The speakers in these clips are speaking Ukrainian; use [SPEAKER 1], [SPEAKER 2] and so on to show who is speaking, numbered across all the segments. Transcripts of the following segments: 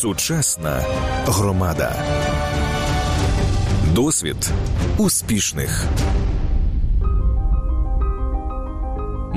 [SPEAKER 1] Сучасна громада. Досвід успішних.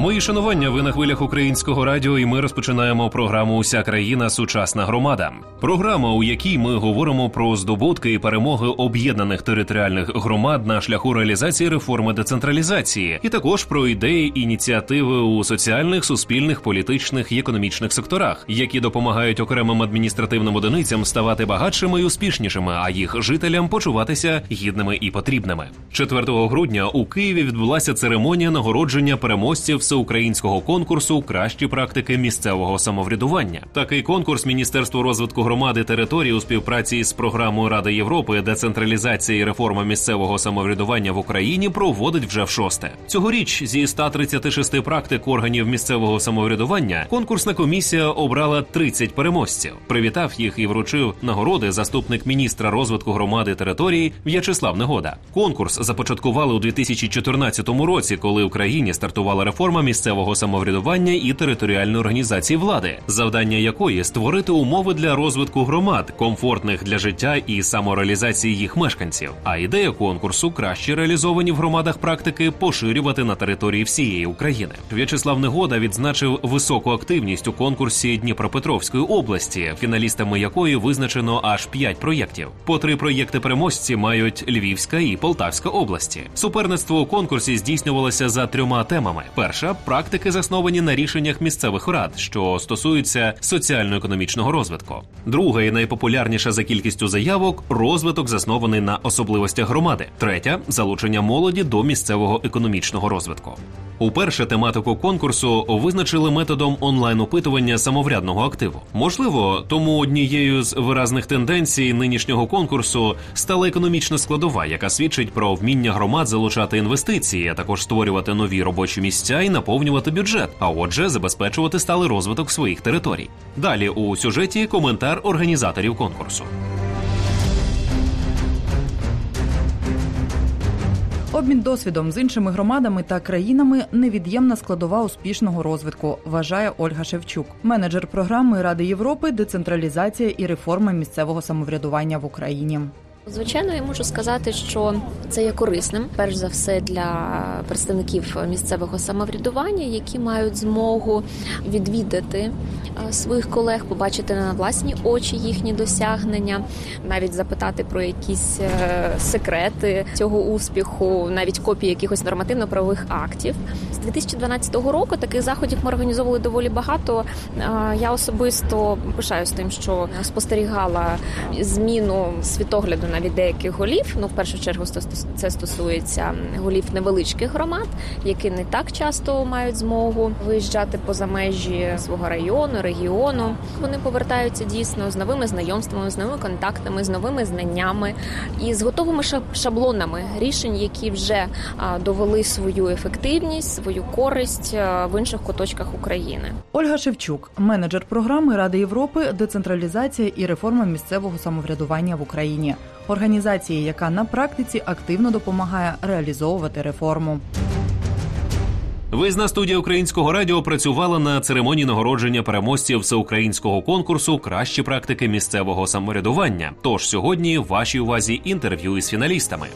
[SPEAKER 2] Мої шанування ви на хвилях українського радіо, і ми розпочинаємо програму Уся країна сучасна громада. Програма, у якій ми говоримо про здобутки і перемоги об'єднаних територіальних громад на шляху реалізації реформи децентралізації, і також про ідеї ініціативи у соціальних, суспільних, політичних і економічних секторах, які допомагають окремим адміністративним одиницям ставати багатшими і успішнішими, а їх жителям почуватися гідними і потрібними. 4 грудня у Києві відбулася церемонія нагородження переможців всеукраїнського конкурсу Кращі практики місцевого самоврядування. Такий конкурс Міністерство розвитку громади території у співпраці з програмою Ради Європи децентралізація і реформа місцевого самоврядування в Україні проводить вже в шосте. Цьогоріч зі 136 практик органів місцевого самоврядування конкурсна комісія обрала 30 переможців. Привітав їх і вручив нагороди заступник міністра розвитку громади території В'ячеслав Негода. Конкурс започаткували у 2014 році, коли в Україні стартувала реформа місцевого самоврядування і територіальної організації влади, завдання якої створити умови для розвитку громад, комфортних для життя і самореалізації їх мешканців. А ідея конкурсу краще реалізовані в громадах практики поширювати на території всієї України. В'ячеслав Негода відзначив високу активність у конкурсі Дніпропетровської області, фіналістами якої визначено аж п'ять проєктів. По три проєкти переможці мають Львівська і Полтавська області. Суперництво у конкурсі здійснювалося за трьома темами: перша практики засновані на рішеннях місцевих рад, що стосуються соціально-економічного розвитку. Друга і найпопулярніша за кількістю заявок розвиток заснований на особливостях громади. Третя залучення молоді до місцевого економічного розвитку. Уперше тематику конкурсу визначили методом онлайн-опитування самоврядного активу. Можливо, тому однією з виразних тенденцій нинішнього конкурсу стала економічна складова, яка свідчить про вміння громад залучати інвестиції, а також створювати нові робочі місця і наповнювати бюджет, а отже, забезпечувати сталий розвиток своїх територій. Далі у сюжеті коментар організаторів конкурсу.
[SPEAKER 3] Обмін досвідом з іншими громадами та країнами невід'ємна складова успішного розвитку, вважає Ольга Шевчук, менеджер програми Ради Європи, децентралізація і реформа місцевого самоврядування в Україні.
[SPEAKER 4] Звичайно, я можу сказати, що це є корисним, перш за все, для представників місцевого самоврядування, які мають змогу відвідати своїх колег, побачити на власні очі їхні досягнення, навіть запитати про якісь е, секрети цього успіху, навіть копії якихось нормативно-правових актів. З 2012 року таких заходів ми організовували доволі багато. Я особисто пишаюсь тим, що спостерігала зміну світогляду навіть деяких голів. Ну, в першу чергу, це стосується голів невеличких громад, які не так часто мають змогу виїжджати поза межі свого району, регіону. Вони повертаються дійсно з новими знайомствами, з новими контактами, з новими знаннями і з готовими шаблонами рішень, які вже довели свою ефективність, свою користь в інших куточках України.
[SPEAKER 3] Ольга Шевчук, менеджер програми Ради Європи, децентралізація і реформа місцевого самоврядування в Україні організації, яка на практиці активно допомагає реалізовувати реформу.
[SPEAKER 2] Визна студія українського радіо працювала на церемонії нагородження переможців всеукраїнського конкурсу Кращі практики місцевого самоврядування. Тож сьогодні вашій увазі інтерв'ю із фіналістами.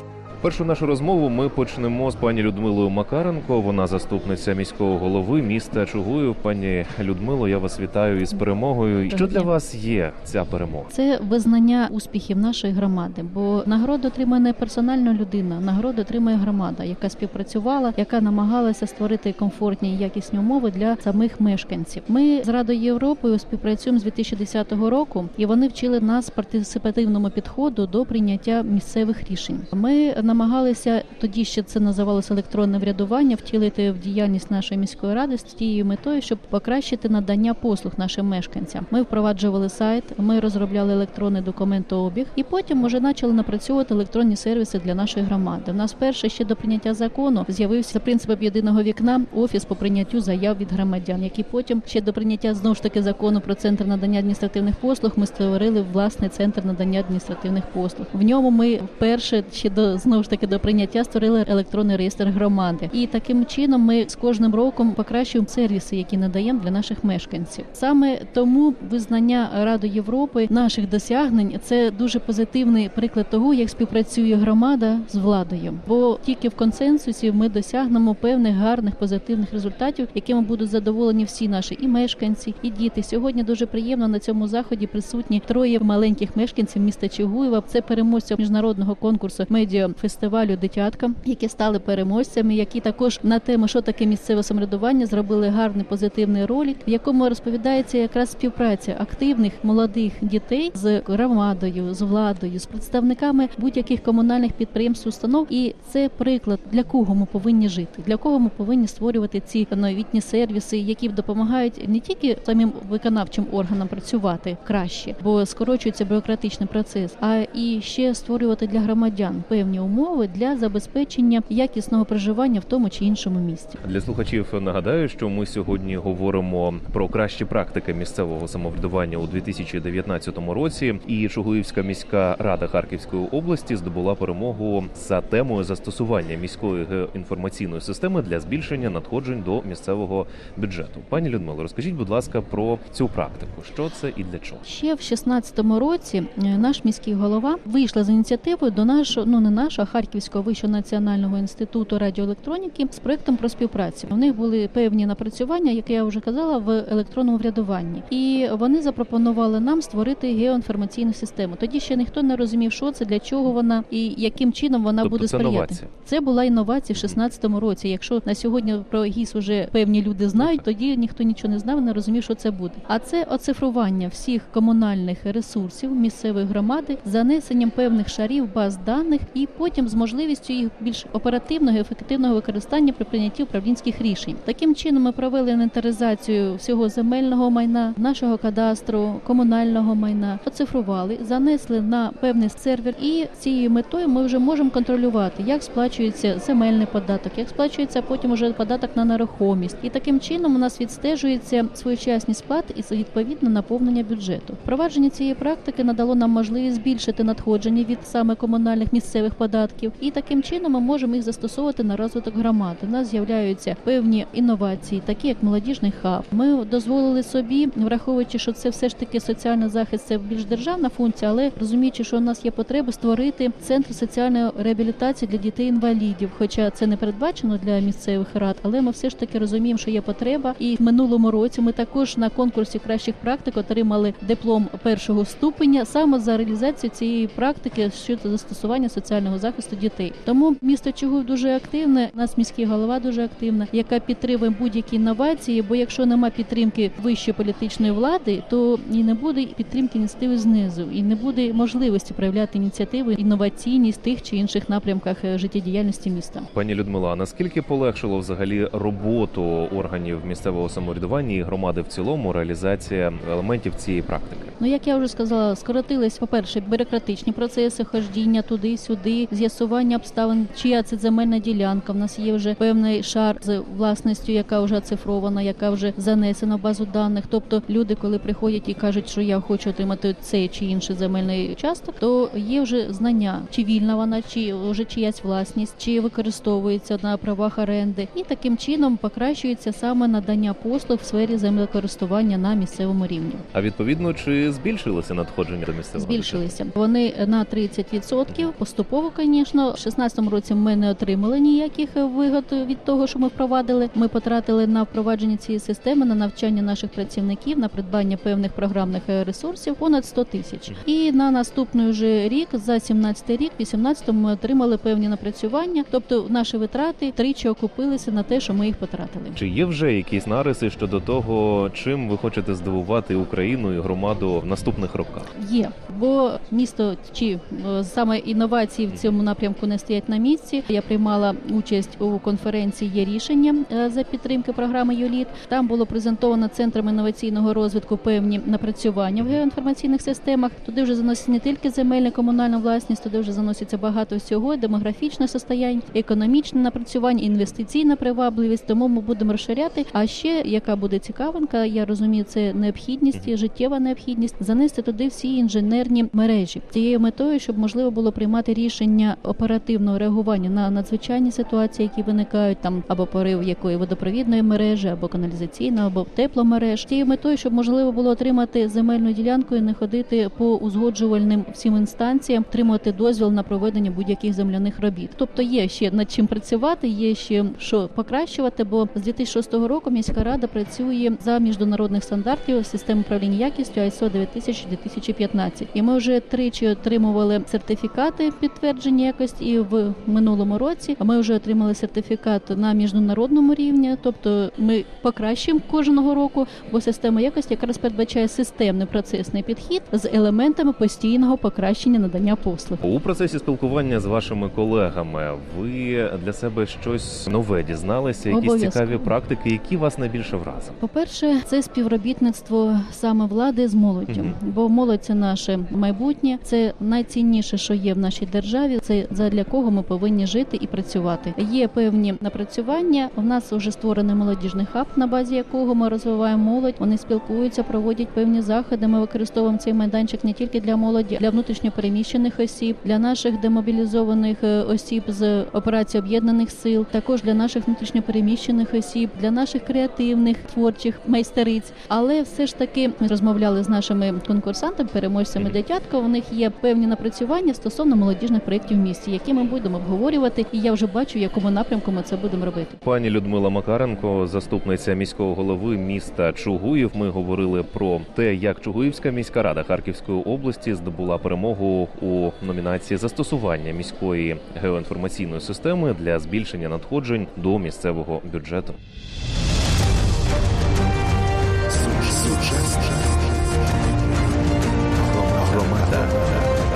[SPEAKER 2] Першу нашу розмову ми почнемо з пані Людмилою Макаренко. Вона заступниця міського голови міста Чугуїв. Пані Людмило, я вас вітаю із перемогою. Що для вас є ця перемога?
[SPEAKER 5] Це визнання успіхів нашої громади, бо нагороду отримує не персональна людина, нагороду отримує громада, яка співпрацювала, яка намагалася створити комфортні і якісні умови для самих мешканців. Ми з Радою Європою співпрацюємо з 2010 року, і вони вчили нас партисипативному підходу до прийняття місцевих рішень. Ми намагалися тоді ще це називалося електронне врядування, втілити в діяльність нашої міської ради з тією метою, щоб покращити надання послуг нашим мешканцям. Ми впроваджували сайт, ми розробляли електронний документообіг, і потім вже почали напрацьовувати електронні сервіси для нашої громади. У нас перше ще до прийняття закону з'явився за принципом єдиного вікна офіс по прийняттю заяв від громадян, які потім ще до прийняття знову ж таки закону про центр надання адміністративних послуг. Ми створили власний центр надання адміністративних послуг. В ньому ми вперше ще до знову ж таки до прийняття створили електронний реєстр громади. І таким чином ми з кожним роком покращуємо сервіси, які надаємо для наших мешканців. Саме тому визнання Ради Європи наших досягнень це дуже позитивний приклад того, як співпрацює громада з владою. Бо тільки в консенсусі ми досягнемо певних гарних позитивних результатів, якими будуть задоволені всі наші і мешканці, і діти. Сьогодні дуже приємно на цьому заході присутні троє маленьких мешканців міста Чигуєва. Це переможця міжнародного конкурсу медіафестивалю Дитятка, які стали переможцями, які також на тему, що таке місцеве самоврядування, зробили гарний позитивний ролик, в якому розповідається якраз співпраця активних молодих дітей з громадою, з владою, з представниками будь-яких комунальних підприємств, установ. І це приклад для кого ми повинні жити, для кого ми повинні створювати ці новітні сервіси, які допомагають не тільки самим виконавчим органам працювати краще, бо скорочується бюрократичний процес, а і ще створювати для громадян певні умови для забезпечення якісного проживання в тому чи іншому місті.
[SPEAKER 2] Для слухачів нагадаю, що ми сьогодні говоримо про кращі практики місцевого самоврядування у 2019 році. І Чугуївська міська рада Харківської області здобула перемогу за темою застосування міської геоінформаційної системи для збільшення надходжень до місцевого бюджету. Пані Людмило, розкажіть, будь ласка, про цю практику. Що це і для чого?
[SPEAKER 5] Ще в 16-му році е, наш міський голова вийшла з ініціативою до нашого, ну не нашого Харківського вищого національного інституту радіоелектроніки з проектом про співпрацю. У них були певні напрацювання, як я вже казала, в електронному врядуванні, і вони запропонували нам створити геоінформаційну систему. Тоді ще ніхто не розумів, що це для чого вона і яким чином вона
[SPEAKER 2] Тобто
[SPEAKER 5] буде
[SPEAKER 2] це
[SPEAKER 5] сприяти.
[SPEAKER 2] новація?
[SPEAKER 5] Це була інновація в 16-му році. Якщо на сьогодні про ГІС вже певні люди знають, тоді ніхто нічого не знав, не розумів, що це буде. А це оцифрування всіх комунальних ресурсів місцевої громади, занесенням певних шарів баз даних, і потім з можливістю їх більш оперативного і ефективного використання при прийнятті управлінських рішень. Таким чином ми провели інвентаризацію всього земельного майна, нашого кадастру, комунального майна, оцифрували, занесли на певний сервер, і цією метою ми вже можемо контролювати, як сплачується земельний податок, як сплачується потім уже податок на нерухомість. І таким чином у нас відстежується своєчасні сплати і відповідне наповнення бюджету. Впровадження цієї практики надало нам можливість збільшити надходження від саме комунальних місцевих податків, і таким чином ми можемо їх застосовувати на розвиток громади. У нас з'являються певні інновації, такі як молодіжний хаб. Ми дозволили собі, враховуючи, що це все ж таки соціальний захист, це більш державна функція, але розуміючи, що у нас є потреба створити центр соціальної реабілітації для дітей-інвалідів. Хоча це не передбачено для місцевих рад, але ми все ж таки розуміємо, що є потреба. І в минулому році ми також на конкурсі кращих практик отримали диплом першого ступеня саме за реалізацію цієї практики щодо застосування соціального захисту дітей. Тому місто Чугуїв дуже активне. у Нас міський голова дуже активна, яка підтримує будь-які інновації. Бо якщо нема підтримки вищої політичної влади, то і не буде підтримки ініціативи знизу, і не буде можливості проявляти ініціативи інноваційність в тих чи інших напрямках е, життєдіяльності міста.
[SPEAKER 2] Пані Людмила, наскільки полегшило взагалі роботу органів місцевого самоврядування і громади в цілому реалізація елементів цієї практики?
[SPEAKER 5] Ну як я вже сказала, скоротились, по-перше, бюрократичні процеси ходіння туди-сюди, з'ясування обставин, чия це земельна ділянка. В нас є вже певний шар з власністю, яка вже оцифрована, яка вже занесена в базу даних. Тобто люди, коли приходять і кажуть, що я хочу отримати цей чи інший земельний участок, то є вже знання, чи вільна вона, чи вже чиясь власність, чи використовується на правах оренди, і таким чином покращується саме надання послуг в сфері землекористування на місцевому рівні.
[SPEAKER 2] А відповідно, чи збільшилося надходження до місцевого
[SPEAKER 5] Збільшилися вони на 30%. Поступово, звісно, в 16 році ми не отримали ніяких вигод від того, що ми впровадили. Ми потратили на впровадження цієї системи, на навчання наших працівників, на придбання певних програмних ресурсів понад 100 тисяч. І на наступний вже рік, за 17 рік, 18 ми отримали певні напрацювання. Тобто наші витрати тричі окупилися на те, що ми їх потратили.
[SPEAKER 2] Чи є вже якісь нариси щодо того, чим ви хочете здивувати Україну і громаду в наступних роках?
[SPEAKER 5] Є, бо місто чи саме інновації в цьому напрямку не стоять на місці. Я приймала участь у конференції. Є рішення е, за підтримки програми U-LEAD. Там було презентовано центром інноваційного розвитку певні напрацювання в геоінформаційних системах. Туди вже заносять не тільки земельна комунальна власність, туди вже заноситься багато всього, демографічне состояння, економічне напрацювання, інвестиційна привабливість. Тому ми будемо розширяти. А ще яка буде цікавинка, я розумію, це необхідність, життєва необхідність занести туди всі інженерні мережі цією метою, щоб можливо було приймати рішення забезпечення оперативного реагування на надзвичайні ситуації, які виникають там або порив якої водопровідної мережі, або каналізаційної, або тепломереж. Тією метою, щоб можливо було отримати земельну ділянку і не ходити по узгоджувальним всім інстанціям, отримати дозвіл на проведення будь-яких земляних робіт. Тобто є ще над чим працювати, є ще що покращувати. Бо з 2006 року міська рада працює за міжнародних стандартів системи управління якістю ISO 9000-2015. І ми вже тричі отримували сертифікати підтвердження якості і в минулому році. Ми вже отримали сертифікат на міжнародному рівні, тобто ми покращуємо кожного року, бо система якості якраз передбачає системний процесний підхід з елементами постійного покращення надання послуг.
[SPEAKER 2] У процесі спілкування з вашими колегами ви для себе щось нове дізналися, якісь
[SPEAKER 5] Обов'язково.
[SPEAKER 2] цікаві практики, які вас найбільше вразили?
[SPEAKER 5] По-перше, це співробітництво саме влади з молоддю,
[SPEAKER 2] Мгм.
[SPEAKER 5] бо молодь це наше майбутнє, це найцінніше, що є в нашій державі. Це задля кого ми повинні жити і працювати. Є певні напрацювання. У нас вже створений молодіжний хаб, на базі якого ми розвиваємо молодь. Вони спілкуються, проводять певні заходи. Ми використовуємо цей майданчик не тільки для молоді, для внутрішньопереміщених осіб, для наших демобілізованих е, осіб з операції об'єднаних сил, також для наших внутрішньопереміщених осіб, для наших креативних творчих майстериць. Але все ж таки ми розмовляли з нашими конкурсантами, переможцями дитятка. У них є певні напрацювання стосовно молодіжних проєктів в місті, які ми будемо обговорювати. І я вже бачу, в якому напрямку ми це будемо робити.
[SPEAKER 2] Пані Людмила Макаренко, заступниця міського голови міста Чугуїв. Ми говорили про те, як Чугуївська міська рада Харківської області здобула перемогу у номінації застосування міської геоінформаційної системи для збільшення надходжень до місцевого бюджету.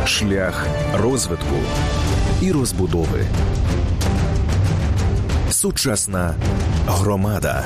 [SPEAKER 1] Шлях розвитку і розбудови. Сучасна громада.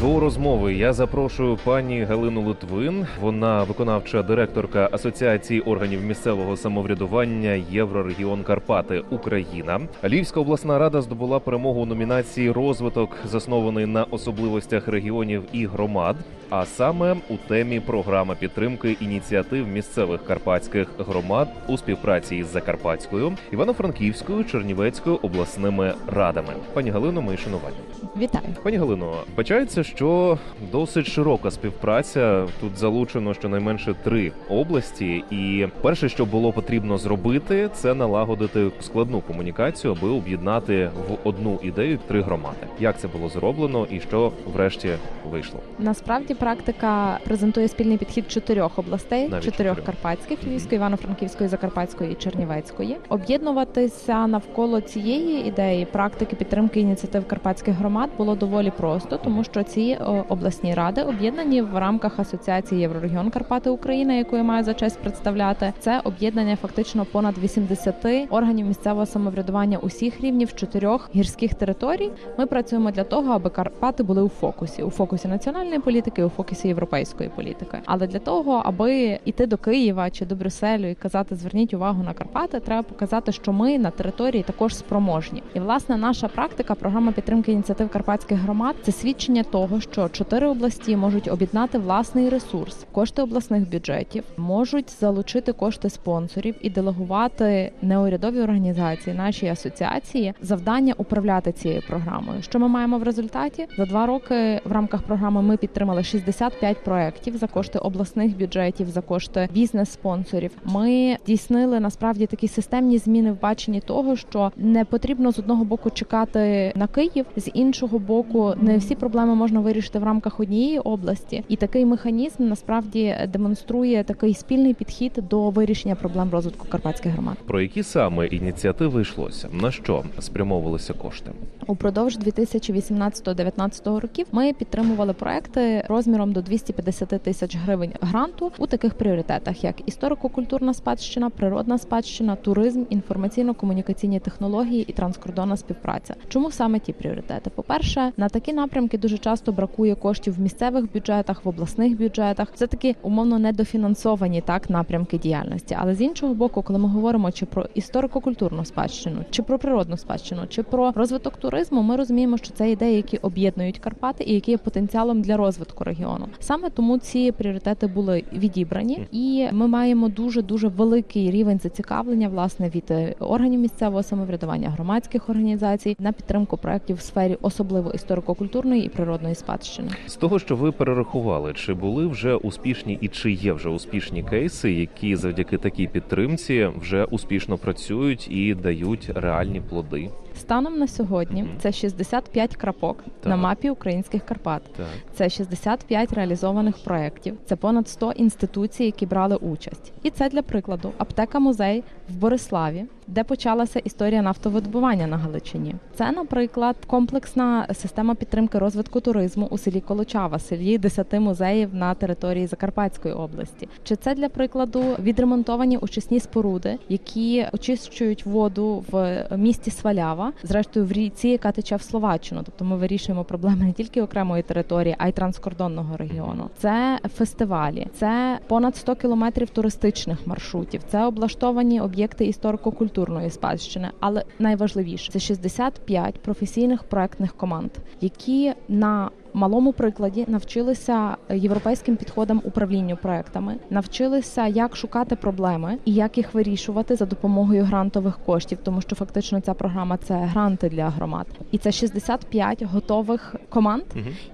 [SPEAKER 2] До розмови я запрошую пані Галину Литвин. Вона виконавча директорка Асоціації органів місцевого самоврядування Єврорегіон Карпати Україна. Львівська обласна рада здобула перемогу у номінації Розвиток, заснований на особливостях регіонів і громад. А саме у темі програма підтримки ініціатив місцевих карпатських громад у співпраці із Закарпатською, Івано-Франківською, Чернівецькою обласними радами. Пані Галино, мої шанування.
[SPEAKER 6] Вітаю.
[SPEAKER 2] Пані Галино, бачається, що досить широка співпраця. Тут залучено щонайменше три області, і перше, що було потрібно зробити, це налагодити складну комунікацію, аби об'єднати в одну ідею три громади. Як це було зроблено, і що врешті вийшло?
[SPEAKER 6] Насправді практика презентує спільний підхід чотирьох областей:
[SPEAKER 2] Навіть
[SPEAKER 6] чотирьох
[SPEAKER 2] чотирьох.
[SPEAKER 6] карпатських. Львівської, Івано-Франківської, Закарпатської і Чернівецької. Об'єднуватися навколо цієї ідеї практики підтримки ініціатив карпатських громад було доволі просто, тому що ці обласні ради об'єднані в рамках асоціації Єврорегіон Карпати Україна, яку я маю за честь представляти. Це об'єднання фактично понад 80 органів місцевого самоврядування усіх рівнів чотирьох гірських територій. Ми працюємо для того, аби Карпати були у фокусі, у фокусі національної політики, фокусі європейської політики. Але для того, аби йти до Києва чи до Брюсселю і казати зверніть увагу на Карпати, треба показати, що ми на території також спроможні. І власне наша практика, програма підтримки ініціатив карпатських громад, це свідчення того, що чотири області можуть об'єднати власний ресурс, кошти обласних бюджетів, можуть залучити кошти спонсорів і делегувати неурядові організації, наші асоціації, завдання управляти цією програмою. Що ми маємо в результаті? За два роки в рамках програми ми підтримали 65 проєктів за кошти обласних бюджетів, за кошти бізнес-спонсорів. Ми дійснили насправді такі системні зміни в баченні того, що не потрібно з одного боку чекати на Київ, з іншого боку, не всі проблеми можна вирішити в рамках однієї області, і такий механізм насправді демонструє такий спільний підхід до вирішення проблем розвитку карпатських громад.
[SPEAKER 2] Про які саме ініціативи йшлося? На що спрямовувалися кошти?
[SPEAKER 6] Упродовж 2018-2019 років ми підтримували проекти розміром до 250 тисяч гривень гранту у таких пріоритетах, як історико-культурна спадщина, природна спадщина, туризм, інформаційно-комунікаційні технології і транскордонна співпраця. Чому саме ті пріоритети? По перше, на такі напрямки дуже часто бракує коштів в місцевих бюджетах, в обласних бюджетах. Це таки умовно недофінансовані так напрямки діяльності. Але з іншого боку, коли ми говоримо чи про історико-культурну спадщину, чи про природну спадщину, чи про розвиток туризму, ми розуміємо, що це ідеї, які об'єднують Карпати і які є потенціалом для розвитку регіону. Саме тому ці пріоритети були відібрані, і ми маємо дуже дуже великий рівень зацікавлення власне від е, органів місцевого самоврядування громадських організацій на підтримку проєктів в сфері особливо історико-культурної і природної спадщини.
[SPEAKER 2] З того, що ви перерахували, чи були вже успішні і чи є вже успішні кейси, які завдяки такій підтримці вже успішно працюють і дають реальні плоди?
[SPEAKER 6] Станом на сьогодні це 65 крапок
[SPEAKER 2] Так.
[SPEAKER 6] на мапі українських Карпат.
[SPEAKER 2] Так.
[SPEAKER 6] Це 65 реалізованих проєктів. Це понад 100 інституцій, які брали участь. І це для прикладу аптека музей в Бориславі, де почалася історія нафтовидобування на Галичині. Це, наприклад, комплексна система підтримки розвитку туризму у селі Колочава, селі 10 музеїв на території Закарпатської області. Чи це для прикладу відремонтовані очисні споруди, які очищують воду в місті Свалява, зрештою в ріці, яка тече в Словаччину. Тобто ми вирішуємо проблеми не тільки окремої території, а й транскордонного регіону. Це фестивалі, це понад 100 кілометрів туристичних маршрутів, це облаштовані об'єкти історико-культурної спадщини. Але найважливіше це 65 професійних проектних команд, які на Малому прикладі навчилися європейським підходам управлінню проектами, навчилися, як шукати проблеми і як їх вирішувати за допомогою грантових коштів, тому що фактично ця програма це гранти для громад, і це 65 готових команд,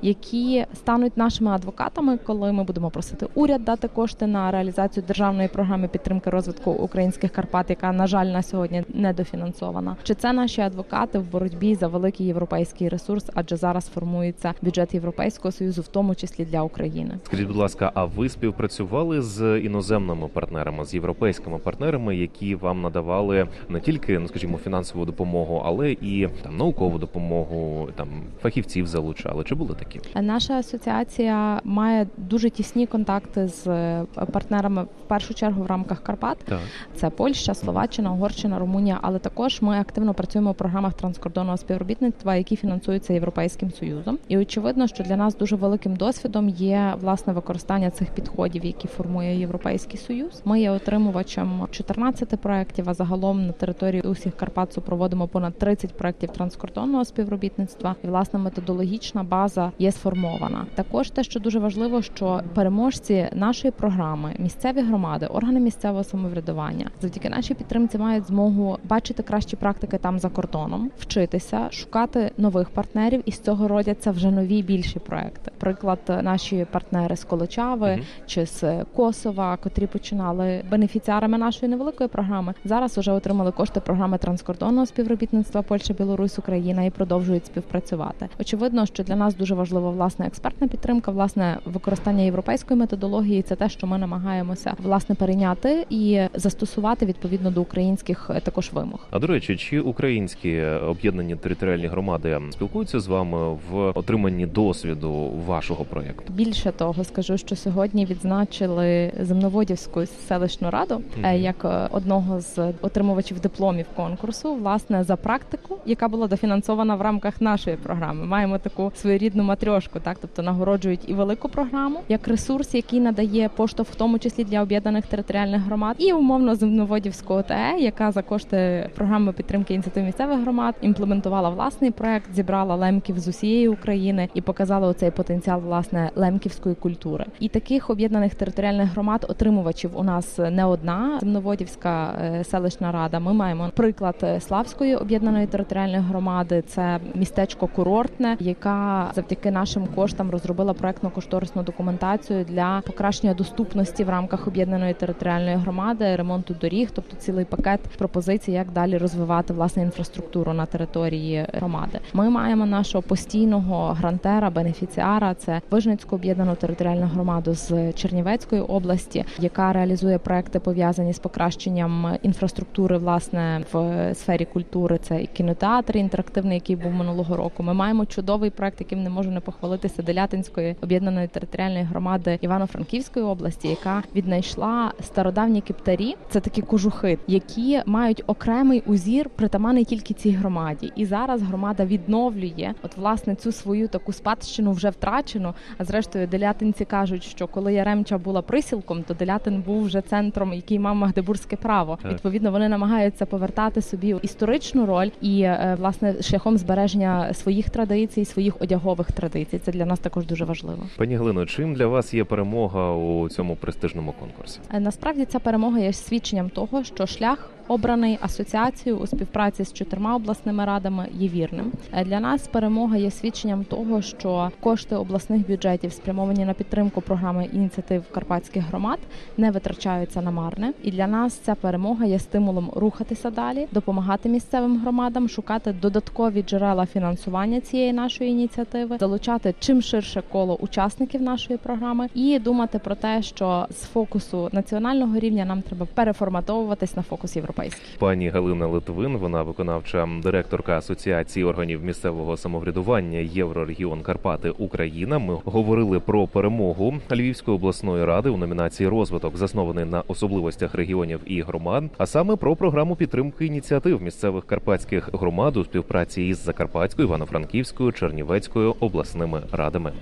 [SPEAKER 6] які стануть нашими адвокатами, коли ми будемо просити уряд дати кошти на реалізацію державної програми підтримки розвитку українських Карпат, яка на жаль на сьогодні недофінансована. Чи це наші адвокати в боротьбі за великий європейський ресурс? Адже зараз формується бюджет Європейського союзу, в тому числі для України.
[SPEAKER 2] Скажіть, будь ласка, а ви співпрацювали з іноземними партнерами, з європейськими партнерами, які вам надавали не тільки, ну скажімо, фінансову допомогу, але і там наукову допомогу, там фахівців залучали? Чи були такі?
[SPEAKER 6] Наша асоціація має дуже тісні контакти з е, партнерами в першу чергу в рамках Карпат.
[SPEAKER 2] Так.
[SPEAKER 6] Це Польща, Словаччина, Угорщина, Румунія. Але також ми активно працюємо в програмах транскордонного співробітництва, які фінансуються Європейським союзом. І очевидно, що для нас дуже великим досвідом є власне використання цих підходів, які формує Європейський Союз. Ми є отримувачем 14 проєктів, а загалом на території усіх Карпат проводимо понад 30 проєктів транскордонного співробітництва. І власне методологічна база є сформована. Також те, що дуже важливо, що переможці нашої програми, місцеві громади, органи місцевого самоврядування, завдяки нашій підтримці мають змогу бачити кращі практики там за кордоном, вчитися, шукати нових партнерів, і з цього родяться вже нові більші проекти. Приклад, наші партнери з Колочави
[SPEAKER 2] Мгм.
[SPEAKER 6] чи з Косова, котрі починали бенефіціарами нашої невеликої програми, зараз вже отримали кошти програми транскордонного співробітництва Польща, Білорусь, Україна і продовжують співпрацювати. Очевидно, що для нас дуже важлива власне експертна підтримка, власне використання європейської методології. Це те, що ми намагаємося власне перейняти і застосувати відповідно до українських е, також вимог.
[SPEAKER 2] А до речі, чи українські об'єднані територіальні громади спілкуються з вами в отриманні досвіду вашого проєкту?
[SPEAKER 6] Більше того, скажу, що сьогодні відзначили земноводівську селищну раду
[SPEAKER 2] Мгм.
[SPEAKER 6] як е, одного з отримувачів дипломів конкурсу, власне, за практику, яка була дофінансована в рамках нашої програми. Маємо таку своєрідну матрьошку, так тобто нагороджують і велику програму як ресурс, який надає поштовх, в тому числі для об'єднаних територіальних громад, і умовно земноводівську ОТЕ, яка за кошти програми підтримки ініціатив місцевих громад імплементувала власний проект, зібрала лемків з усієї України і показала оцей потенціал власне лемківської культури. І таких об'єднаних територіальних громад отримувачів у нас не одна земноводівська е, селищна рада. Ми маємо приклад е, Славської об'єднаної територіальної громади. Це містечко курортне, яка завдяки нашим коштам розробила проектно-кошторисну документацію для покращення доступності в рамках об'єднаної територіальної громади, ремонту доріг, тобто цілий пакет пропозицій, як далі розвивати власне інфраструктуру на території громади. Ми маємо нашого постійного грантера, бенефіціара. Це Вижницьку об'єднану територіальну громаду з Чернівецької області, яка реалізує проекти пов'язані з покращенням інфраструктури власне в сфері культури. Це і кінотеатр інтерактивний, який був минулого року. Ми маємо чудовий проект, яким не можу не похвалитися Делятинської об'єднаної територіальної громади Івано-Франківської області, яка віднайшла стародавні кептарі. Це такі кожухи, які мають окремий узір, притаманий тільки цій громаді. І зараз громада відновлює от власне цю свою таку спадщину вже втрачену. А зрештою, делятинці кажуть, що коли Яремча була присілком, то Делятин був вже центром, який мав магдебурзьке право.
[SPEAKER 2] Так.
[SPEAKER 6] Відповідно, вони намагаються повертати собі історичну роль і е, власне шляхом збереження своїх традицій, своїх одягових традицій. Це для нас також дуже важливо.
[SPEAKER 2] Пані Глино, чим для вас є перемога у цьому престижному конкурсі?
[SPEAKER 6] Е, Насправді ця перемога є свідченням того, що шлях обраний асоціацією у співпраці з чотирма обласними радами є вірним. Е, Для нас перемога є свідченням того, що кошти обласних бюджетів спрямовані на підтримку програми ініціатив карпатських громад не витрачаються на марне. І для нас ця перемога є стимулом рухатися далі, допомагати місцевим громадам, шукати додаткові джерела фінансування цієї нашої ініціативи, залучати чим ширше коло учасників нашої програми і думати про те, що з фокусу національного рівня нам треба переформатовуватись на фокус європейський.
[SPEAKER 2] Пані Галина Литвин, вона виконавча директорка Асоціації органів місцевого самоврядування Єврорегіон Карпати Україна. Ми говорили про перемогу Львівської обласної ради у номінації розвиток, заснований на особливостях регіонів і громад, а саме про програму підтримки ініціатив місцевих карпатських громад у співпраці із Закарпатською, Івано-Франківською, Чернівецькою обласними радами.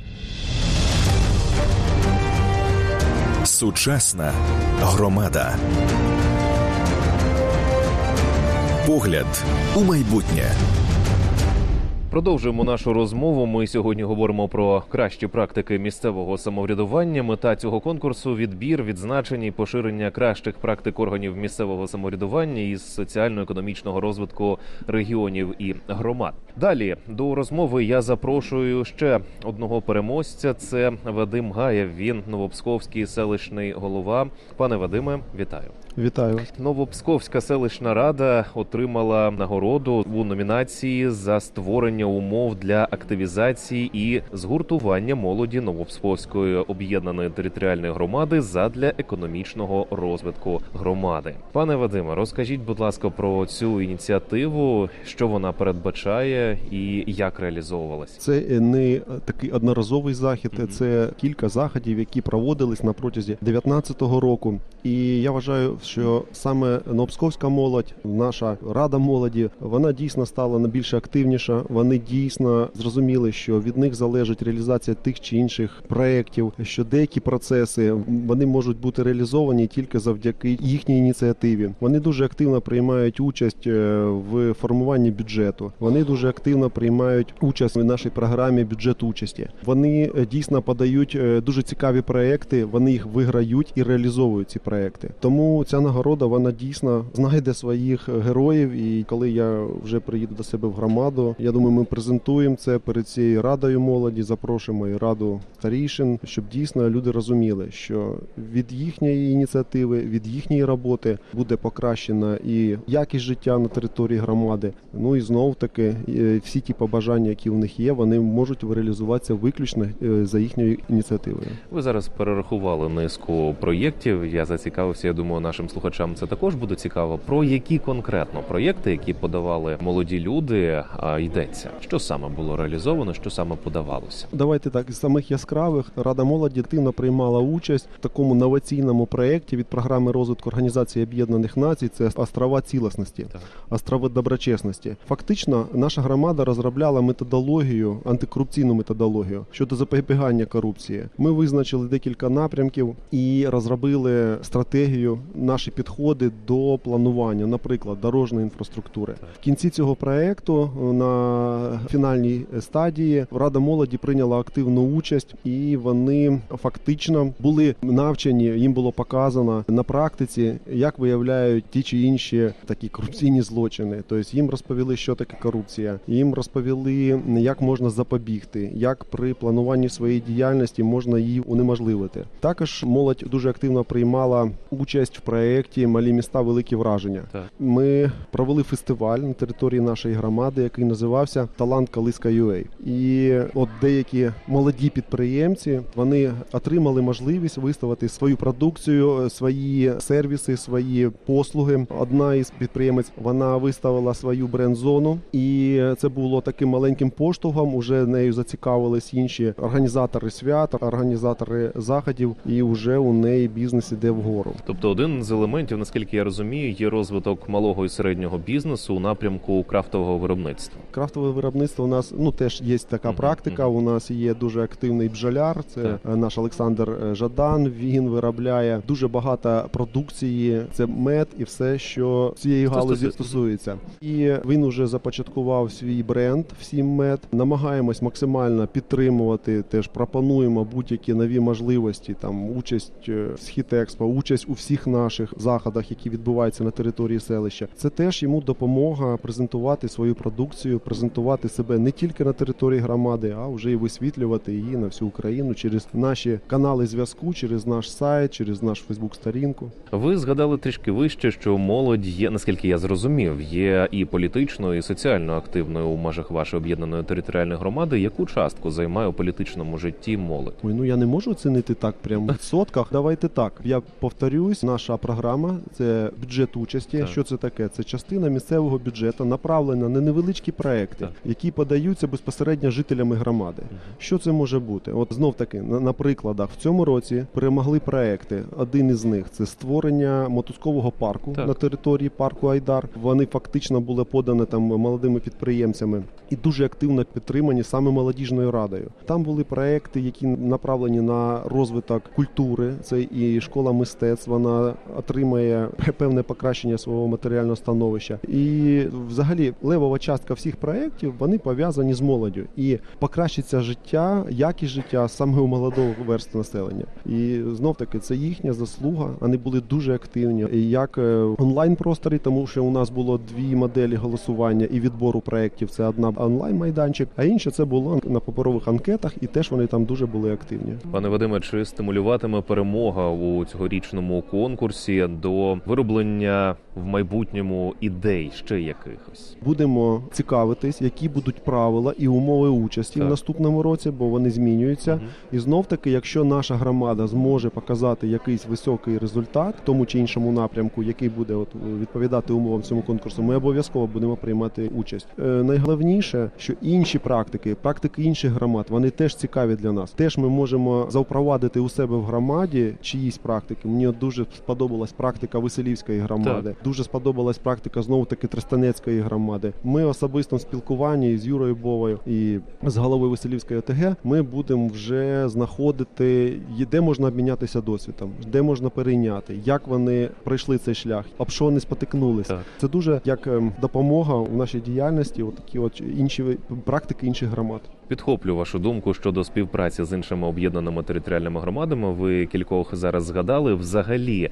[SPEAKER 1] Сучасна громада. Погляд у майбутнє.
[SPEAKER 2] Продовжуємо нашу розмову. Ми сьогодні говоримо про кращі практики місцевого самоврядування. Мета цього конкурсу відбір, відзначення і поширення кращих практик органів місцевого самоврядування із соціально-економічного розвитку регіонів і громад. Далі до розмови я запрошую ще одного переможця. Це Вадим Гаєв. Він новопсковський селищний голова. Пане Вадиме, вітаю.
[SPEAKER 7] Вітаю вас.
[SPEAKER 2] Новопсковська селищна рада отримала нагороду у номінації за створення умов для активізації і згуртування молоді Новопсковської об'єднаної територіальної громади задля економічного розвитку громади. Пане Вадиме, розкажіть, будь ласка, про цю ініціативу, що вона передбачає і як реалізовувалась.
[SPEAKER 7] Це не такий одноразовий захід,
[SPEAKER 2] Мгм.
[SPEAKER 7] це кілька заходів, які проводились на протязі 19-го року. І я вважаю, що саме Новопсковська молодь, наша рада молоді, вона дійсно стала найбільш активніша. Вони дійсно зрозуміли, що від них залежить реалізація тих чи інших проєктів, що деякі процеси вони можуть бути реалізовані тільки завдяки їхній ініціативі. Вони дуже активно приймають участь е, в формуванні бюджету. Вони дуже активно приймають участь в нашій програмі бюджет участі. Вони е, дійсно подають е, дуже цікаві проекти. Вони їх виграють і реалізовують ці проекти. Тому ця нагорода вона дійсно знайде своїх героїв. І коли я вже приїду до себе в громаду, я думаю, ми презентуємо це перед цією радою молоді. Запрошуємо і раду старішин, щоб дійсно люди розуміли, що від їхньої ініціативи, від їхньої роботи буде покращена і якість життя на території громади. Ну і знов таки е, всі ті побажання, які в них є, вони можуть реалізуватися виключно е, за їхньою ініціативою.
[SPEAKER 2] Ви зараз перерахували низку проєктів. Я зацікавився. Я думаю, нашим слухачам це також буде цікаво. Про які конкретно проєкти, які подавали молоді люди, а, йдеться? Що саме було реалізовано, що саме подавалося?
[SPEAKER 7] Давайте так з самих яскравих Рада молоді активно приймала участь в такому новаційному проєкті від програми розвитку Організації Об'єднаних Націй. Це острова цілісності,
[SPEAKER 2] Так.
[SPEAKER 7] острови доброчесності. Фактично, наша громада розробляла методологію, антикорупційну методологію щодо запобігання корупції. Ми визначили декілька напрямків і розробили стратегію, наші підходи до планування, наприклад, дорожньої інфраструктури. В кінці цього проекту на фінальній стадії Рада молоді прийняла активну участь, і вони фактично були навчені. Їм було показано на практиці, як виявляють ті чи інші такі корупційні злочини. Тобто їм розповіли, що таке корупція. Їм розповіли, як можна запобігти, як при плануванні своєї діяльності можна її унеможливити. Також молодь дуже активно приймала участь в проєкті Малі міста великі враження.
[SPEAKER 2] Так.
[SPEAKER 7] Ми провели фестиваль на території нашої громади, який називався Талант Калиска UA. І от деякі молоді підприємці вони отримали можливість виставити свою продукцію, свої сервіси, свої послуги. Одна із підприємець вона виставила свою бренд-зону, і це було таким маленьким поштовхом. Уже нею зацікавились інші організатори свят, організатори заходів, і вже у неї бізнес іде вгору.
[SPEAKER 2] Тобто, один з елементів, наскільки я розумію, є розвиток малого і середнього бізнесу у напрямку крафтового виробництва.
[SPEAKER 7] Крафтове виробництво у нас ну теж є така
[SPEAKER 2] Мгм,
[SPEAKER 7] практика. У нас є дуже активний бджоляр. Це
[SPEAKER 2] Так.
[SPEAKER 7] е, наш Олександр е, Жадан. Він виробляє дуже багато продукції. Це мед і все, що цієї галузі
[SPEAKER 2] стосується.
[SPEAKER 7] І він уже започаткував свій бренд всім мед. Намагаємось максимально підтримувати. Теж пропонуємо будь-які нові можливості. Там участь е, в Схітекспо, участь у всіх наших заходах, які відбуваються на території селища. Це теж йому допомога презентувати свою продукцію, презентувати себе не тільки на території громади, а вже й висвітлювати її на всю Україну через наші канали зв'язку, через наш сайт, через наш Фейсбук-сторінку.
[SPEAKER 2] Ви згадали трішки вище, що молодь є, наскільки я зрозумів, є і політично, і соціально активною у межах вашої об'єднаної територіальної громади. Яку частку займає у політичному житті молодь?
[SPEAKER 7] Ой, ну я не можу оцінити так прямо в відсотках. Давайте так. Я повторюсь, наша програма це бюджет участі.
[SPEAKER 2] Так.
[SPEAKER 7] Що це таке? Це частина місцевого бюджету, направлена на невеличкі проекти,
[SPEAKER 2] Так.
[SPEAKER 7] які подаються безпосередньо жителями громади. Що це може бути? От знов таки на, на прикладах в цьому році перемогли проекти. Один із них це створення мотузкового парку
[SPEAKER 2] Так.
[SPEAKER 7] на території парку Айдар. Вони фактично були подані там молодими підприємцями і дуже активно підтримані саме молодіжною радою. Там були проекти, які направлені на розвиток культури. Це і школа мистецтв. Вона отримає певне покращення свого матеріального становища. І взагалі левова частка всіх проєктів вони пов'язані з молоддю і покращиться життя, якість життя саме у молодого верстви населення. І знов таки це їхня заслуга. Вони були дуже активні як е, онлайн просторі, тому що у нас було дві моделі голосування і відбору проєктів. Це одна онлайн майданчик, а інша це було на паперових анкетах, і теж вони там дуже були активні.
[SPEAKER 2] Пане Вадиме, чи стимулюватиме перемога у цьогорічному конкурсі до вироблення в майбутньому ідей ще якихось?
[SPEAKER 7] Будемо цікавитись, які будуть правила і умови участі
[SPEAKER 2] Так.
[SPEAKER 7] в наступному році, бо вони змінюються.
[SPEAKER 2] Мгм.
[SPEAKER 7] І знов таки, якщо наша громада зможе показати якийсь високий результат в тому чи іншому напрямку, який буде от відповідати умовам цьому конкурсу, ми обов'язково будемо приймати участь. Е, найголовніше, що інші практики, практики інших громад, вони теж цікаві для нас. Теж ми можемо завпровадити у себе в громаді чиїсь практики. Мені от дуже сподобалась практика Веселівської громади. Дуже сподобалась практика знову таки Трестанецької громади. Ми в особистому спілкуванні з Юрою Бовою і з головою Веселівської ОТГ ми будемо вже знаходити, де можна обмінятися досвідом, де можна перейняти, як вони пройшли цей шлях, об що вони спотикнулися. Це дуже як ем, допомога в нашій діяльності. От такі от інші практики інших громад.
[SPEAKER 2] Підхоплю вашу думку щодо співпраці з іншими об'єднаними територіальними громадами. Ви кількох зараз згадали. Взагалі,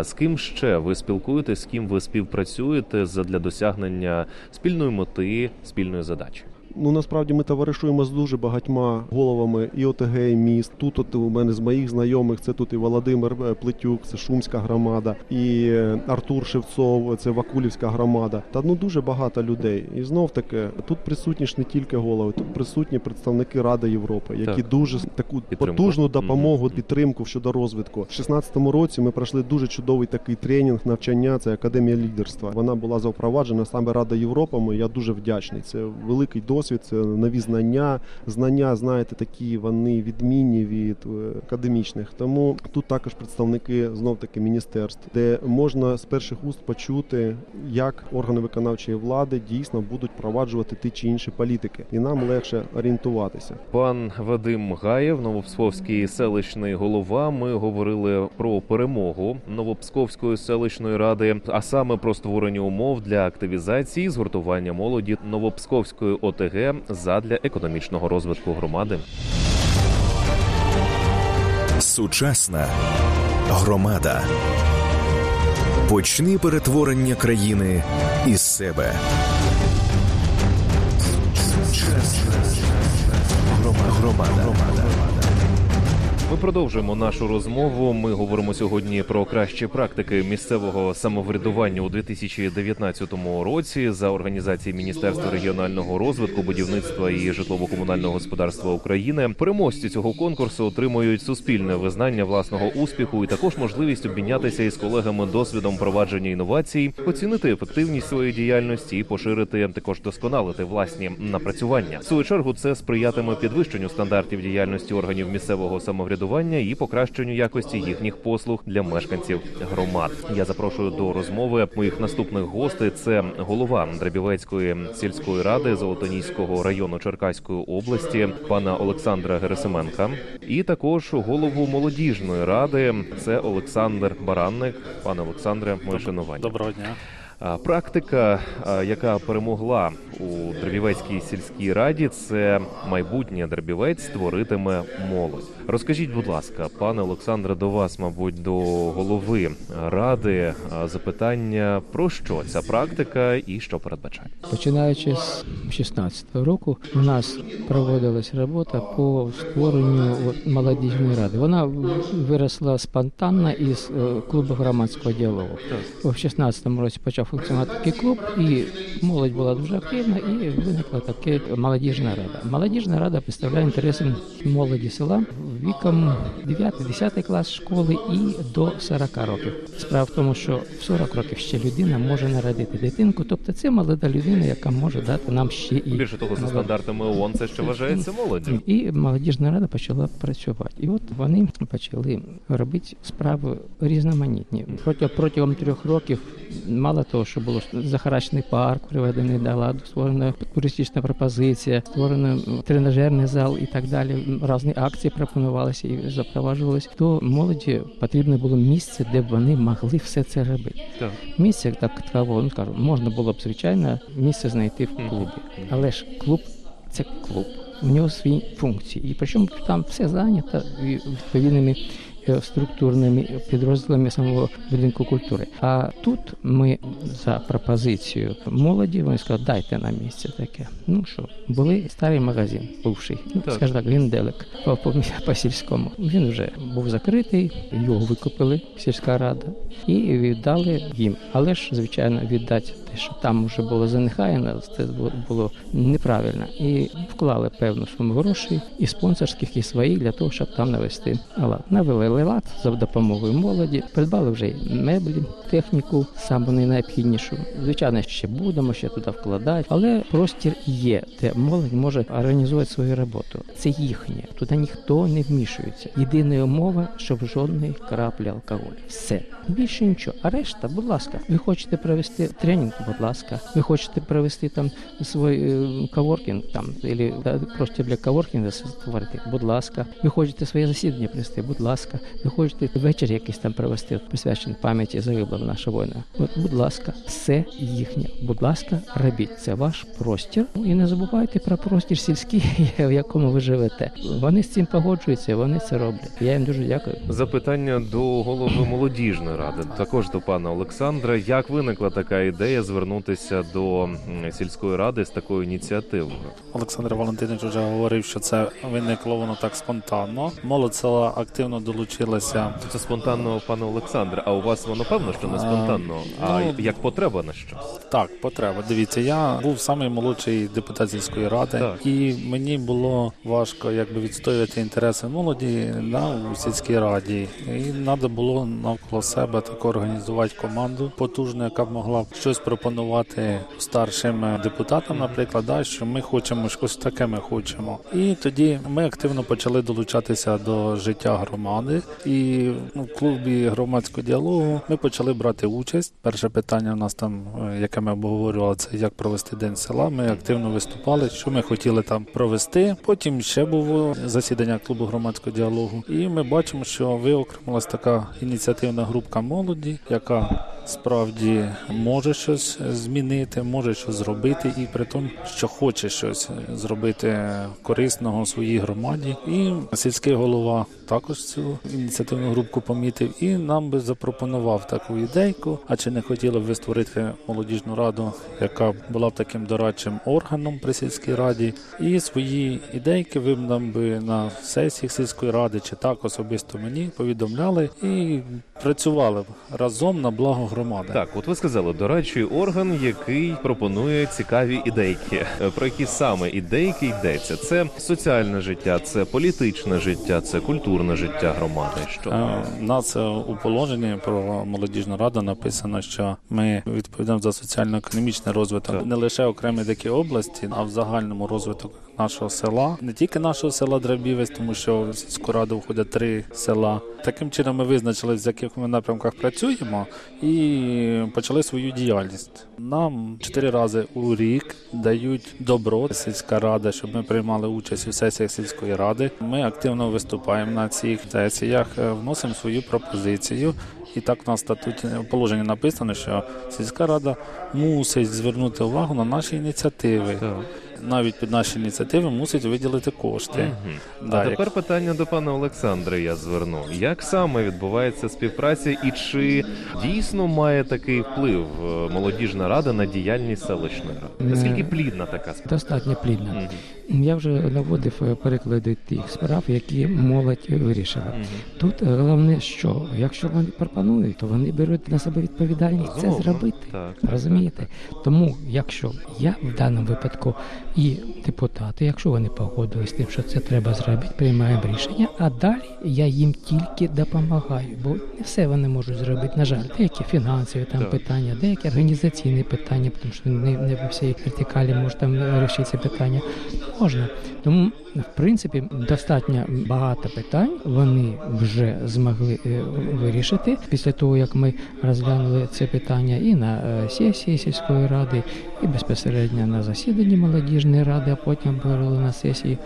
[SPEAKER 2] з ким ще ви спілкуєтесь, з ким ви співпрацюєте для досягнення спільної мети, спільної задачі?
[SPEAKER 7] Ну насправді ми товаришуємо з дуже багатьма головами і ОТГ, і міст. Тут от у мене з моїх знайомих це тут і Володимир е, Плетюк, це Шумська громада, і е, Артур Шевцов, це Вакулівська громада. Та ну дуже багато людей. І знов таки тут присутні ж не тільки голови, тут присутні представники Ради Європи, які
[SPEAKER 2] Так.
[SPEAKER 7] дуже таку
[SPEAKER 2] Підтримку.
[SPEAKER 7] потужну допомогу, підтримку щодо розвитку. В 16-му році ми пройшли дуже чудовий такий тренінг, навчання. Це академія лідерства. Вона була запроваджена саме Рада Європами. Я дуже вдячний. Це великий досвід, це нові знання. Знання, знаєте, такі вони відмінні від е, академічних. Тому тут також представники знов таки міністерств, де можна з перших уст почути, як органи виконавчої влади дійсно будуть впроваджувати ті чи інші політики, і нам легше орієнтуватися.
[SPEAKER 2] Пан Вадим Гаєв, Новопсковський селищний голова. Ми говорили про перемогу Новопсковської селищної ради, а саме про створення умов для активізації згуртування молоді Новопсковської ОТГ задля економічного розвитку громади.
[SPEAKER 1] Сучасна громада. Почни перетворення країни із себе. Громада.
[SPEAKER 2] Ми продовжуємо нашу розмову. Ми говоримо сьогодні про кращі практики місцевого самоврядування у 2019 році за організації Міністерства регіонального розвитку, будівництва і житлово-комунального господарства України. Переможці цього конкурсу отримують суспільне визнання власного успіху і також можливість обмінятися із колегами досвідом провадження інновацій, оцінити ефективність своєї діяльності і поширити також досконалити власні напрацювання. В свою чергу це сприятиме підвищенню стандартів діяльності органів місцевого самоврядування самоврядування і покращенню якості їхніх послуг для мешканців громад. Я запрошую до розмови моїх наступних гостей. Це голова Драбівецької сільської ради Золотоніського району Черкаської області, пана Олександра Герасименка, і також голову молодіжної ради. Це Олександр Баранник. Пане Олександре, моє шанування.
[SPEAKER 8] Доброго дня.
[SPEAKER 2] Практика, яка перемогла у Дербівецькій сільській раді, це майбутнє Дербівець створитиме молодь. Розкажіть, будь ласка, пане Олександре, до вас, мабуть, до голови ради запитання про що ця практика і що передбачає.
[SPEAKER 9] Починаючи з 16 року, у нас проводилась робота по створенню молодіжної ради. Вона виросла спонтанно із е, клубу громадського діалогу. В 16 році почав функціонувати такий клуб, і молодь була дуже активна, і виникла така молодіжна рада. Молодіжна рада представляє інтереси молоді села віком 9-10 клас школи і до 40 років. Справа в тому, що в 40 років ще людина може народити дитинку, тобто це молода людина, яка може дати нам ще і
[SPEAKER 2] Більше того, за стандартами ООН це ще вважається молоддю.
[SPEAKER 9] і молодіжна рада почала працювати. І от вони почали робити справи різноманітні. Протягом протягом трьох років, мало того, що було захарачений парк, приведений до ладу, створена туристична пропозиція, створено тренажерний зал і так далі. Різні акції пропонувалися і запроваджувалися. То молоді потрібно було місце, де б вони могли все це робити.
[SPEAKER 2] Так.
[SPEAKER 9] Місце так такого, ну скажу, можна було б звичайно місце знайти в клубі, але ж клуб це клуб. У нього свої функції. І причому там все зайнято і відповідними структурними підрозділами самого будинку культури. А тут ми за пропозицією молоді вони сказали, дайте нам місце таке. Ну що, були старий магазин, бувший, ну
[SPEAKER 2] Так.
[SPEAKER 9] скажімо так, генделик по, по, по сільському. Він вже був закритий, його викупили сільська рада і віддали їм. Але ж, звичайно, віддати те, що там вже було занехаяно, це бу- було неправильно. І вклали певну суму грошей і спонсорських, і своїх для того, щоб там навести лад. Навели лад за допомогою молоді, придбали вже й меблі, техніку, саму найнеобхіднішу. Звичайно, ще будемо ще туди вкладати, але простір є, де молодь може організувати свою роботу. Це їхнє. Туди ніхто не вмішується. Єдина умова, щоб жодної краплі алкоголю. Все більше нічого. А решта, будь ласка, ви хочете провести тренінг, будь ласка, ви хочете провести там свій е, коворкінг, там або да, простір для коворкінгу створити, будь ласка, ви хочете своє засідання провести, будь ласка, ви хочете вечір якийсь там провести, присвячений пам'яті загиблого нашого воїна. От, будь ласка, все їхнє. Будь ласка, робіть. Це ваш простір. Ну, І не забувайте про простір сільський, в якому ви живете. Вони з цим погоджуються, вони це роблять. Я їм дуже дякую.
[SPEAKER 2] Запитання до голови молодіжної ради, також до пана Олександра. Як виникла така ідея звернутися до сільської ради з такою ініціативою?
[SPEAKER 8] Олександр Валентинович вже говорив, що це виникло воно так спонтанно. Молодь села активно долучилася.
[SPEAKER 2] Це спонтанно, пане Олександре. А у вас воно певно, що не спонтанно, а
[SPEAKER 8] ну,
[SPEAKER 2] як потреба на що?
[SPEAKER 8] Так, потреба. Дивіться, я був самий молодший депутат сільської ради,
[SPEAKER 2] Так.
[SPEAKER 8] і мені було важко якби відстоювати інтереси молоді на у сільській раді. І треба було навколо себе так організувати команду потужну, яка б могла щось пропонувати старшим е, депутатам, наприклад, да, що ми хочемо щось таке. Ми хочемо. І тоді ми активно почали долучатися до життя громади. І ну, в клубі громадського діалогу ми почали брати участь. Перше питання у нас там, е, яке ми обговорювали, це як провести день села. Ми активно виступали, що ми хотіли там провести. Потім ще було засідання клубу громадського діалогу. І ми бачимо, що виокремилась така ініціативна групка молоді, яка справді може щось змінити, може щось зробити, і при тому, що хоче щось зробити корисного своїй громаді. І сільський голова також цю ініціативну групку помітив і нам би запропонував таку ідейку. А чи не хотіли б ви створити молодіжну раду, яка була б таким дорадчим органом при сільській раді, і свої ідейки ви б нам би на сесії сільської ради чи так особисто мені повідомляли і працювали б разом на благо громади.
[SPEAKER 2] Так, от ви сказали, дорадчий орган, який пропонує цікаві ідейки. Е, Про які саме ідейки йдеться? Це соціальне життя, це політичне життя, це культурне життя громади. Що
[SPEAKER 8] У нас е, у положенні про молодіжну раду написано, що ми відповідаємо за соціально-економічний розвиток
[SPEAKER 2] Так.
[SPEAKER 8] не лише окремі такі області, а в загальному розвиток нашого села, не тільки нашого села Драбівець, тому що в сільську раду входять три села. Таким чином ми визначили, з яких ми напрямках працюємо, і почали свою діяльність. Нам чотири рази у рік дають добро сільська рада, щоб ми приймали участь у сесіях сільської ради. Ми активно виступаємо на цих сесіях, е, вносимо свою пропозицію. І так на статуті положенні написано, що сільська рада мусить звернути увагу на наші ініціативи. Навіть під наші ініціативи мусить виділити кошти.
[SPEAKER 10] Угу.
[SPEAKER 8] Да,
[SPEAKER 10] а
[SPEAKER 8] як-
[SPEAKER 10] тепер питання до пана Олександра. Я зверну. Як саме відбувається співпраця, і чи дійсно має такий вплив е, молодіжна рада на діяльність селищної ради? Наскільки плідна така співпраця?
[SPEAKER 9] Достатньо плідна?
[SPEAKER 10] Мгм.
[SPEAKER 9] Я вже наводив е, переклади тих справ, які молодь вирішила. Тут е, головне, що якщо вони пропонують, то вони беруть на себе відповідальність це зробити. Розумієте? Тому, якщо я в даному випадку і депутати, якщо вони погодились з тим, що це треба зробити, приймаємо рішення, а далі я їм тільки допомагаю, бо не все вони можуть зробити. На жаль, деякі фінансові там питання, деякі організаційні питання, тому що не, не в всій вертикалі може там вирішити питання. Можна. Тому, в принципі, достатньо багато питань вони вже змогли е, вирішити після того, як ми розглянули це питання і на е, сесії сільської ради, і безпосередньо на засіданні молодіжної ради, а потім говорили на сесії.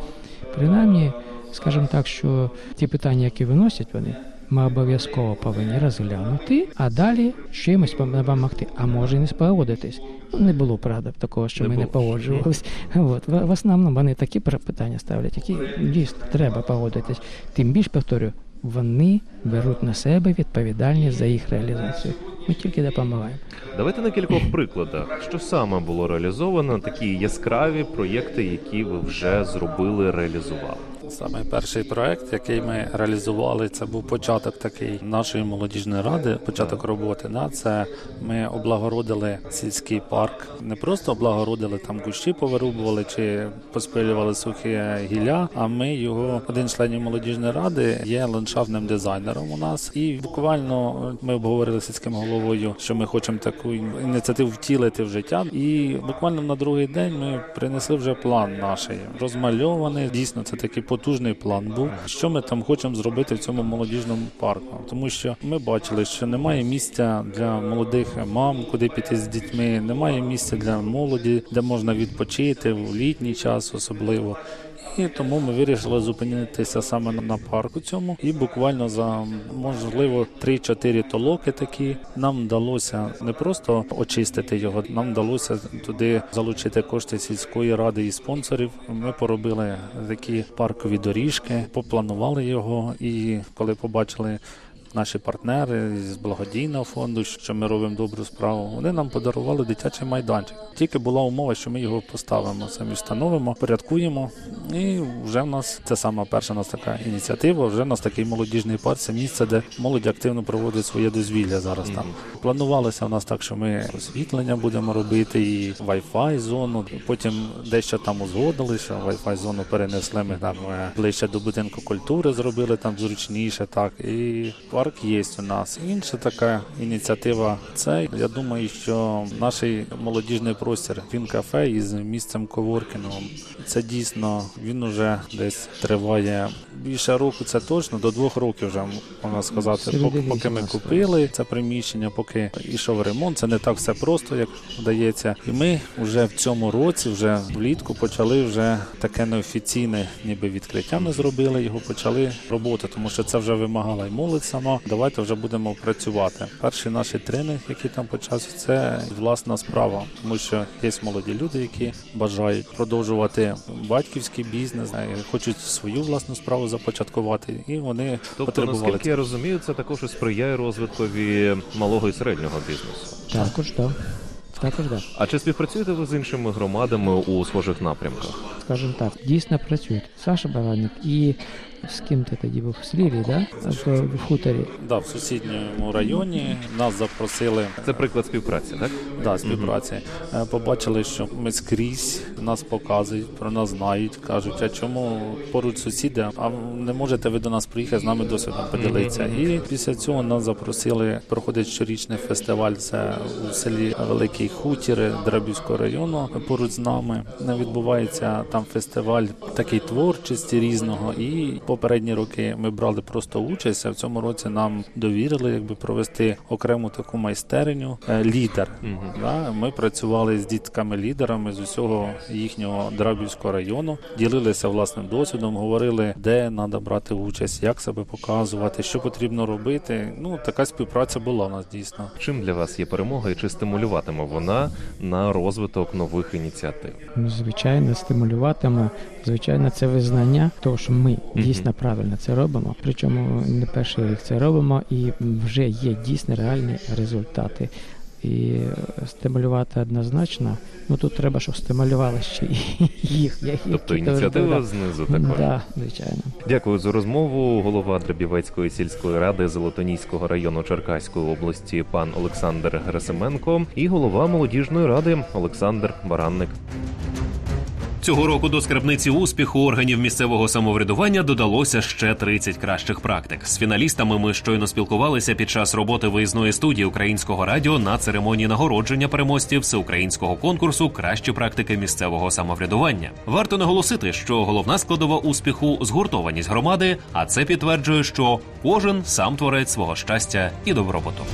[SPEAKER 9] Принаймні, скажімо так, що ті питання, які виносять вони. Ми обов'язково повинні розглянути, а далі чимось пом- допомогти. А може і не спогодитись. Не було правда такого, що
[SPEAKER 10] Не
[SPEAKER 9] ми не
[SPEAKER 10] було.
[SPEAKER 9] погоджувалися. От в, в основному вони такі питання ставлять, які дійсно треба погодитись. Тим більш повторюю, вони беруть на себе відповідальність за їх реалізацію. Ми тільки допомагаємо.
[SPEAKER 10] Давайте на кількох прикладах, що саме було реалізовано, такі яскраві проєкти, які ви вже зробили, реалізували.
[SPEAKER 8] Саме перший проект, який ми реалізували, це був початок такий нашої молодіжної ради, початок роботи. Да, це ми облагородили сільський парк. Не просто облагородили там кущі, повирубували чи поспилювали сухе гілля. А ми його один членів молодіжної ради є ландшафтним дизайнером у нас. І буквально ми обговорили сільським головою, що ми хочемо таку ініціативу втілити в життя. І буквально на другий день ми принесли вже план наш розмальований. Дійсно, це такий потужний план був. Що ми там хочемо зробити в цьому молодіжному парку? Тому що ми бачили, що немає місця для молодих мам, куди піти з дітьми, немає місця для молоді, де можна відпочити в літній час, особливо. І тому ми вирішили зупинитися саме на парку цьому. І буквально за можливо 3-4 толоки такі нам вдалося не просто очистити його, нам вдалося туди залучити кошти сільської ради і спонсорів. Ми поробили такі паркові доріжки, попланували його. І коли побачили. Наші партнери з благодійного фонду, що ми робимо добру справу, вони нам подарували дитячий майданчик. Тільки була умова, що ми його поставимо, самі встановимо, порядкуємо. І вже в нас це сама перша у нас така ініціатива. Вже в нас такий молодіжний парк. Це місце, де молодь активно проводить своє дозвілля зараз. Там планувалося в нас так, що ми освітлення будемо робити і Wi-Fi зону. Потім дещо там узгодили, що Wi-Fi зону перенесли. Ми там е, ближче до будинку культури зробили там зручніше. Так і парк є у нас. Інша така ініціатива. Це я думаю, що наш молодіжний простір він кафе із місцем коворкінгом. Це дійсно він уже десь триває більше року. Це точно до двох років вже можна сказати. Поки, поки ми купили це приміщення, поки йшов ремонт. Це не так все просто, як вдається. І ми вже в цьому році, вже влітку, почали вже таке неофіційне, ніби відкриття. Ми зробили його, почали роботи, тому що це вже вимагала і молодь сама. Давайте вже будемо працювати. Перший наш тренінг, який там почався, це власна справа, тому що є молоді люди, які бажають продовжувати батьківський бізнес, е, хочуть свою власну справу започаткувати, і вони
[SPEAKER 10] Тобто,
[SPEAKER 8] потребували
[SPEAKER 10] наскільки я розумію, це також і сприяє розвиткові малого і середнього бізнесу.
[SPEAKER 9] Також так. Також так.
[SPEAKER 10] А чи співпрацюєте ви з іншими громадами у схожих напрямках?
[SPEAKER 9] скажімо так, дійсно працюють. Саша Баладник і З ким ти тоді був? З Лілі, да? В, в хуторі.
[SPEAKER 8] Да, в сусідньому районі нас запросили
[SPEAKER 10] Це приклад співпраці, так?
[SPEAKER 8] да, співпраці. Е, Побачили, що ми скрізь нас показують, про нас знають, кажуть, а чому поруч сусіди, а не можете ви до нас приїхати з нами досвідом поділитися. І після цього нас запросили проходить щорічний фестиваль. Це у селі Великий Хутір Драбівського району. Поруч з нами відбувається там фестиваль такий творчості різного. І попередні роки ми брали просто участь. А в цьому році нам довірили, якби провести окрему таку майстерню. Е, Лідер. Да, ми працювали з дітками-лідерами з усього їхнього Драбівського району, ділилися власним досвідом, говорили, де треба брати участь, як себе показувати, що потрібно робити. Ну така співпраця була у нас дійсно.
[SPEAKER 10] Чим для вас є перемога і чи стимулюватиме вона на розвиток нових ініціатив?
[SPEAKER 9] Ну, Звичайно, стимулюватиме. Звичайно, це визнання того, що ми дійсно правильно це робимо. Причому не перший рік це робимо, і вже є дійсно реальні результати. І е, стимулювати однозначно. Ну тут треба, щоб стимулювали ще їх. Я їх
[SPEAKER 10] Тобто ініціатива знизу такої.
[SPEAKER 9] Да, звичайно.
[SPEAKER 10] Дякую за розмову. Голова Драбівецької сільської ради Золотоніського району Черкаської області пан Олександр Герасименко і голова молодіжної ради Олександр Баранник.
[SPEAKER 2] Цього року до скарбниці успіху органів місцевого самоврядування додалося ще 30 кращих практик. З фіналістами ми щойно спілкувалися під час роботи виїзної студії українського радіо на церемонії нагородження переможців всеукраїнського конкурсу Кращі практики місцевого самоврядування. Варто наголосити, що головна складова успіху згуртованість громади, а це підтверджує, що кожен сам творець свого щастя і добробуту.